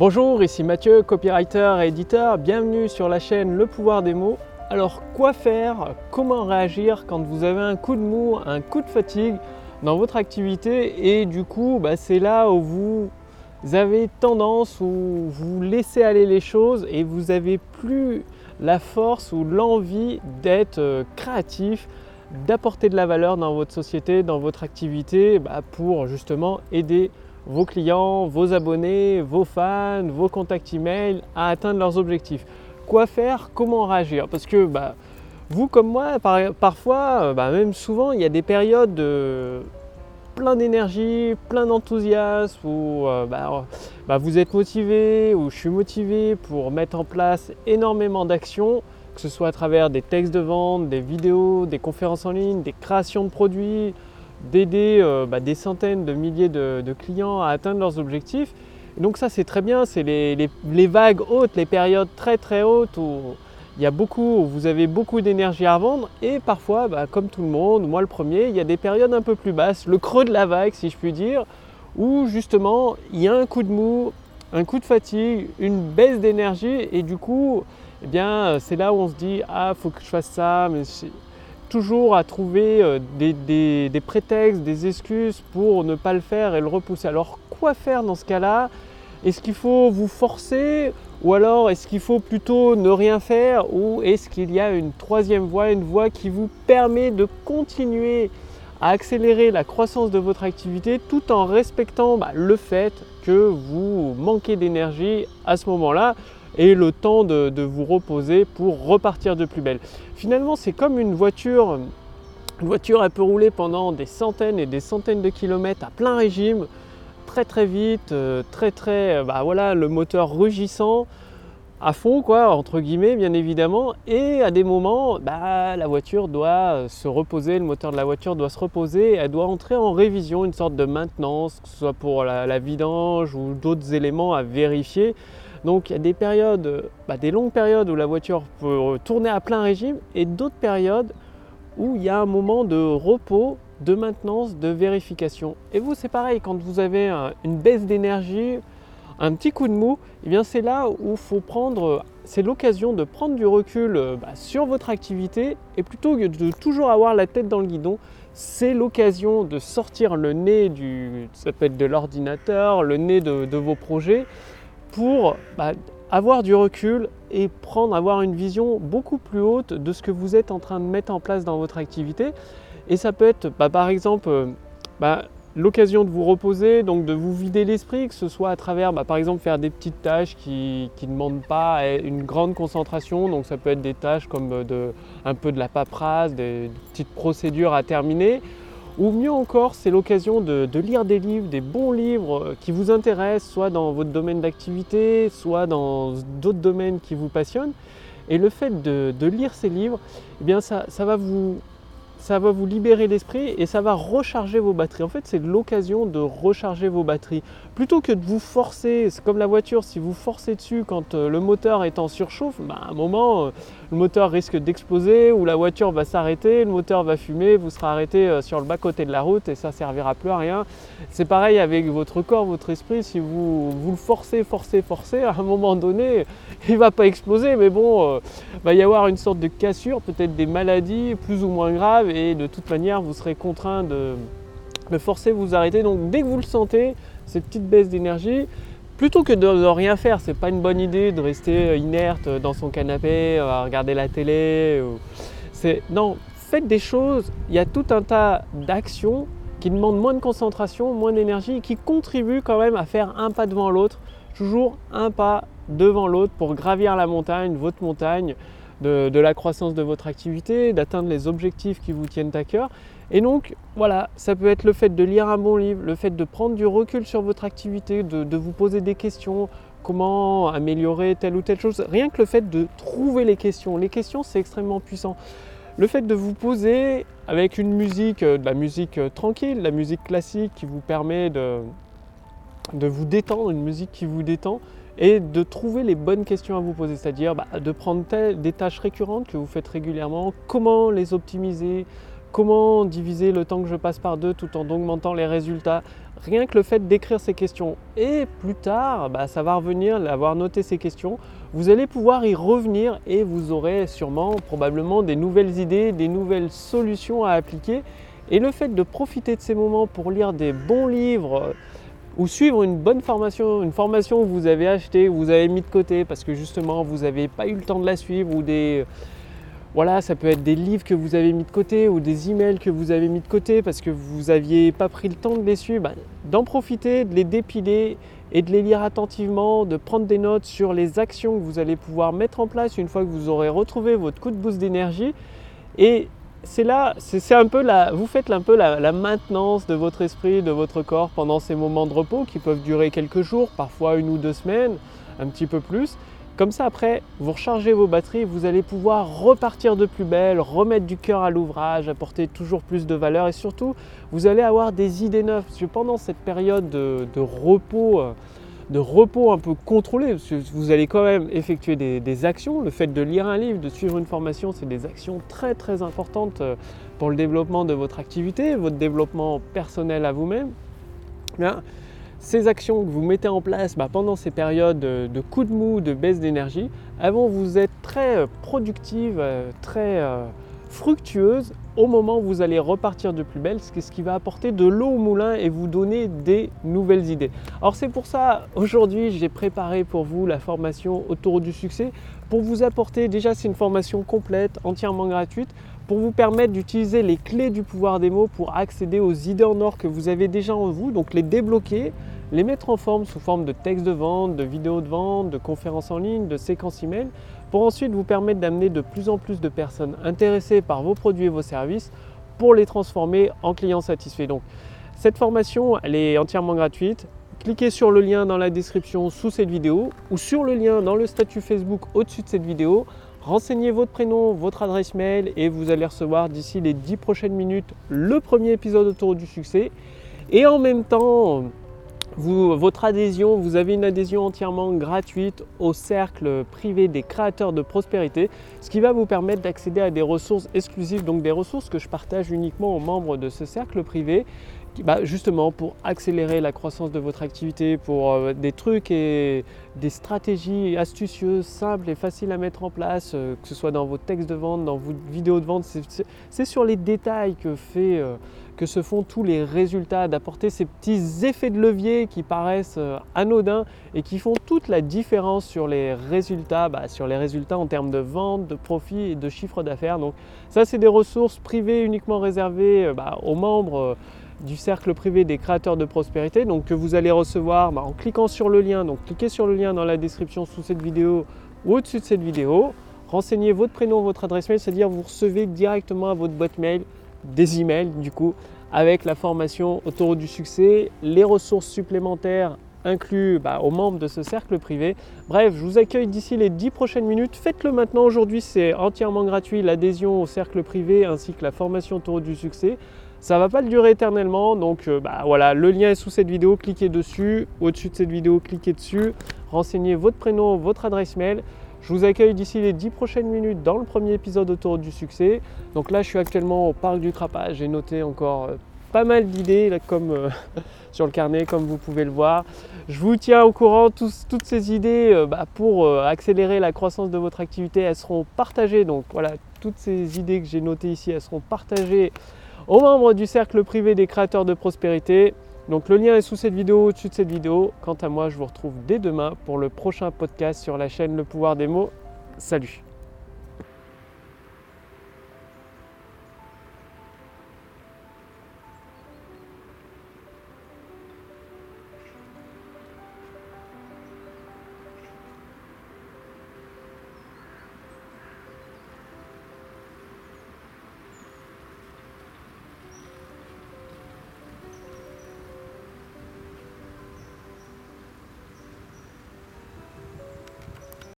Bonjour, ici Mathieu, copywriter et éditeur. Bienvenue sur la chaîne Le pouvoir des mots. Alors, quoi faire? Comment réagir quand vous avez un coup de mou, un coup de fatigue dans votre activité? Et du coup, bah, c'est là où vous avez tendance ou vous laissez aller les choses et vous n'avez plus la force ou l'envie d'être euh, créatif, d'apporter de la valeur dans votre société, dans votre activité bah, pour justement aider vos clients, vos abonnés, vos fans, vos contacts email à atteindre leurs objectifs. Quoi faire? Comment réagir? Parce que bah, vous comme moi, parfois, euh, bah, même souvent, il y a des périodes de plein d'énergie, plein d'enthousiasme, où euh, bah, vous êtes motivé, ou je suis motivé pour mettre en place énormément d'actions, que ce soit à travers des textes de vente, des vidéos, des conférences en ligne, des créations de produits, d'aider euh, bah, des centaines de milliers de, clients à atteindre leurs objectifs. donc ça c'est très bien, c'est les, vagues hautes, les périodes très très hautes où il y a beaucoup, vous avez beaucoup d'énergie à revendre et parfois, bah, comme tout le monde, moi le premier, il y a des périodes un peu plus basses, le creux de la vague si je puis dire, où justement il y a un coup de mou, un coup de fatigue, une baisse d'énergie et du coup, eh bien c'est là où on se dit ah faut que je fasse ça, mais toujours à trouver euh, des, prétextes, des excuses pour ne pas le faire et le repousser. Alors quoi faire dans ce cas-là? Est-ce qu'il faut vous forcer ou alors est-ce qu'il faut plutôt ne rien faire ou est-ce qu'il y a une troisième voie, une voie qui vous permet de continuer à accélérer la croissance de votre activité tout en respectant bah, le fait que vous manquez d'énergie à ce moment-là? Et le temps de, vous reposer pour repartir de plus belle. Finalement, c'est comme une voiture. Une voiture, elle peut rouler pendant des centaines et des centaines de kilomètres à plein régime, très très vite, euh, très très, bah voilà, le moteur rugissant à fond, quoi, entre guillemets, bien évidemment. Et à des moments, bah, la voiture doit se reposer, le moteur de la voiture doit se reposer, elle doit entrer en révision, une sorte de maintenance, que ce soit pour la vidange ou d'autres éléments à vérifier. Donc il y a des périodes, bah, des longues périodes où la voiture peut tourner à plein régime et d'autres périodes où il y a un moment de repos, de maintenance, de vérification. Et vous c'est pareil, quand vous avez une baisse d'énergie, un petit coup de mou, eh bien c'est là où faut prendre, c'est l'occasion de prendre du recul bah, sur votre activité et plutôt que de toujours avoir la tête dans le guidon, c'est l'occasion de sortir le nez du, ça peut être de l'ordinateur, le nez de vos projets pour bah, avoir du recul et prendre, avoir une vision beaucoup plus haute de ce que vous êtes en train de mettre en place dans votre activité. Et ça peut être bah, par exemple euh, bah, l'occasion de vous reposer, donc de vous vider l'esprit, que ce soit à travers par exemple faire des petites tâches qui ne demandent pas une grande concentration. Donc ça peut être des tâches comme euh, un peu de la paperasse, des petites procédures à terminer ou mieux encore, c'est l'occasion de, lire des livres, des bons livres euh, qui vous intéressent, soit dans votre domaine d'activité, soit dans d'autres domaines qui vous passionnent. Et le fait de, lire ces livres, eh bien ça, va vous ça va vous libérer l'esprit et ça va recharger vos batteries. En fait, c'est l'occasion de recharger vos batteries. Plutôt que de vous forcer, c'est comme la voiture, si vous forcez dessus quand euh, le moteur est en surchauffe, bah, à un moment, euh, le moteur risque d'exploser ou la voiture va s'arrêter, le moteur va fumer, vous serez arrêté euh, sur le bas-côté de la route et ça servira plus à rien. C'est pareil avec votre corps, votre esprit, si vous, vous le forcez, forcez, forcez, à un moment donné, il ne va pas exploser, mais bon, il va y avoir une sorte de cassure, peut-être des maladies plus ou moins graves et de toute manière vous serez contraint de, forcer vous arrêter. Donc dès que vous le sentez, cette petite baisse d'énergie, plutôt que de, ne rien faire, c'est pas une bonne idée de rester inerte dans son canapé, à regarder la télé. Non, faites des choses. Il y a tout un tas d'actions qui demandent moins de concentration, moins d'énergie, qui contribuent quand même à faire un pas devant l'autre, toujours un pas devant l'autre pour gravir la montagne, votre montagne de, la croissance de votre activité, d'atteindre les objectifs qui vous tiennent à cœur. Et donc voilà, ça peut être le fait de lire un bon livre, le fait de prendre du recul sur votre activité, de, vous poser des questions, comment améliorer telle ou telle chose. Rien que le fait de trouver les questions. Les questions, c'est extrêmement puissant. Le fait de vous poser avec une musique, euh, de la musique euh, tranquille, de la musique classique qui vous permet de, vous détendre, une musique qui vous détend, et de trouver les bonnes questions à vous poser, c'est-à-dire bah, de prendre des tâches récurrentes que vous faites régulièrement, comment les optimiser, comment diviser le temps que je passe par deux tout en augmentant les résultats? Rien que le fait d'écrire ces questions et plus tard, bah, ça va revenir, avoir noté ces questions, vous allez pouvoir y revenir et vous aurez sûrement probablement des nouvelles idées, des nouvelles solutions à appliquer. Et le fait de profiter de ces moments pour lire des bons livres, ou suivre une bonne formation, une formation que vous avez achetée, vous avez mis de côté parce que justement vous n'avez pas eu le temps de la suivre ou des voilà, ça peut être des livres que vous avez mis de côté ou des emails que vous avez mis de côté parce que vous n'aviez pas pris le temps de les suivre, bah, d'en profiter, de les dépiler et de les lire attentivement, de prendre des notes sur les actions que vous allez pouvoir mettre en place une fois que vous aurez retrouvé votre coup de boost d'énergie. Et c'est là, c'est un peu la, vous faites un peu la, maintenance de votre esprit, de votre corps pendant ces moments de repos qui peuvent durer quelques jours, parfois une ou deux semaines, un petit peu plus. Comme ça, après, vous rechargez vos batteries, vous allez pouvoir repartir de plus belle, remettre du cœur à l'ouvrage, apporter toujours plus de valeur et surtout, vous allez avoir des idées neuves. Parce que pendant cette période de, repos, euh, de repos un peu contrôlé, vous allez quand même effectuer des, actions. Le fait de lire un livre, de suivre une formation, c'est des actions très très importantes euh, pour le développement de votre activité, votre développement personnel à vous-même. Ces actions que vous mettez en place bah, pendant ces périodes de coups de mou, de baisse d'énergie, elles vont vous être très euh, productives, euh, très fructueuses au moment où vous allez repartir de plus belle, ce qui va apporter de l'eau au moulin et vous donner des nouvelles idées. Alors c'est pour ça, aujourd'hui, j'ai préparé pour vous la formation autour du succès pour vous apporter, déjà c'est une formation complète, entièrement gratuite, pour vous permettre d'utiliser les clés du pouvoir des mots pour accéder aux idées en or que vous avez déjà en vous, donc les débloquer, les mettre en forme sous forme de texte de vente, de vidéos de vente, de conférences en ligne, de séquences email, pour ensuite vous permettre d'amener de plus en plus de personnes intéressées par vos produits et vos services pour les transformer en clients satisfaits. Donc cette formation, elle est entièrement gratuite. Cliquez sur le lien dans la description sous cette vidéo ou sur le lien dans le statut Facebook au-dessus de cette vidéo. Renseignez votre prénom, votre adresse mail et vous allez recevoir d'ici les 10 prochaines minutes le premier épisode autour du succès. Et en même temps, votre adhésion, vous avez une adhésion entièrement gratuite au cercle privé des créateurs de prospérité, ce qui va vous permettre d'accéder à des ressources exclusives, donc des ressources que je partage uniquement aux membres de ce cercle privé bah, justement pour accélérer la croissance de votre activité, pour euh, des trucs et des stratégies astucieuses, simples et faciles à mettre en place, euh, que ce soit dans vos textes de vente, dans vos vidéos de vente. C'est sur les détails que, fait, euh, que se font tous les résultats, d'apporter ces petits effets de levier qui paraissent anodins et qui font toute la différence sur les résultats, bah, sur les résultats en termes de vente, de profit et de chiffre d'affaires. Donc ça, c'est des ressources privées uniquement réservées bah, aux membres du cercle privé des créateurs de prospérité, donc que vous allez recevoir bah, en cliquant sur le lien. Donc cliquez sur le lien dans la description sous cette vidéo ou au-dessus de cette vidéo. Renseignez votre prénom, votre adresse mail, c'est-à-dire vous recevez directement à votre boîte mail des emails du coup avec la formation autour du succès, les ressources supplémentaires inclus bah, aux membres de ce cercle privé. Bref, je vous accueille d'ici les 10 prochaines minutes. Faites-le maintenant. Aujourd'hui, c'est entièrement gratuit l'adhésion au cercle privé ainsi que la formation autour du succès. Ça va pas le durer éternellement, donc euh, bah, voilà, le lien est sous cette vidéo, cliquez dessus. Au-dessus de cette vidéo, cliquez dessus. Renseignez votre prénom, votre adresse mail. Je vous accueille d'ici les 10 prochaines minutes dans le premier épisode autour du succès. Donc là, je suis actuellement au parc du Crapage. J'ai noté encore euh, pas mal d'idées comme euh, sur le carnet, comme vous pouvez le voir. Je vous tiens au courant. toutes ces idées bah, pour accélérer la croissance de votre activité, elles seront partagées. Donc voilà, toutes ces idées que j'ai notées ici, elles seront partagées aux membres du cercle privé des créateurs de prospérité. Donc le lien est sous cette vidéo, au-dessus de cette vidéo. Quant à moi, je vous retrouve dès demain pour le prochain podcast sur la chaîne Le pouvoir des mots. Salut